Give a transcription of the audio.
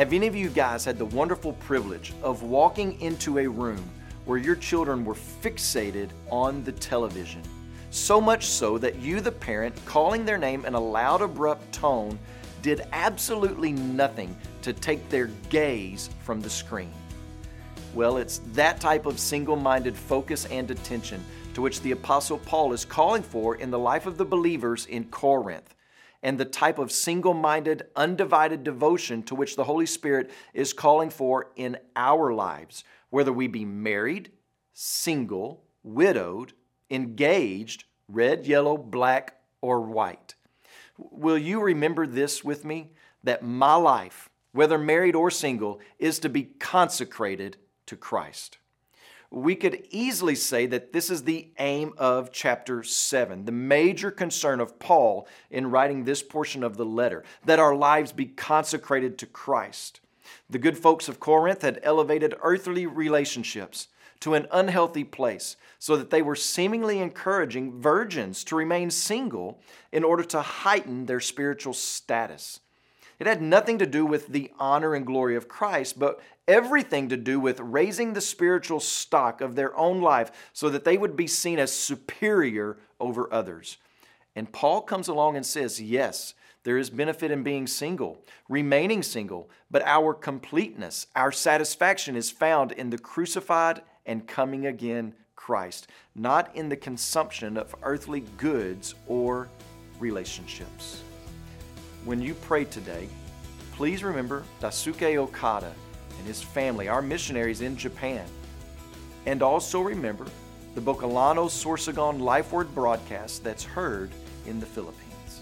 Have any of you guys had the wonderful privilege of walking into a room where your children were fixated on the television? So much so that you, the parent, calling their name in a loud, abrupt tone, did absolutely nothing to take their gaze from the screen. Well, it's that type of single minded focus and attention to which the Apostle Paul is calling for in the life of the believers in Corinth, and the type of single minded, undivided devotion to which the Holy Spirit is calling for in our lives, whether we be married, single, widowed, engaged, red, yellow, black, or white. Will you remember this with me? That my life, whether married or single, is to be consecrated to Christ. We could easily say that this is the aim of chapter 7, the major concern of Paul in writing this portion of the letter, that our lives be consecrated to Christ. The good folks of Corinth had elevated earthly relationships to an unhealthy place so that they were seemingly encouraging virgins to remain single in order to heighten their spiritual status. It had nothing to do with the honor and glory of Christ, but everything to do with raising the spiritual stock of their own life so that they would be seen as superior over others. And Paul comes along and says, Yes, there is benefit in being single, remaining single, but our completeness, our satisfaction is found in the crucified and coming again Christ, not in the consumption of earthly goods or relationships. When you pray today, please remember Daisuke Okada and his family, our missionaries in Japan. And also remember the Bicolano Sorsogon Life Word broadcast that's heard in the Philippines.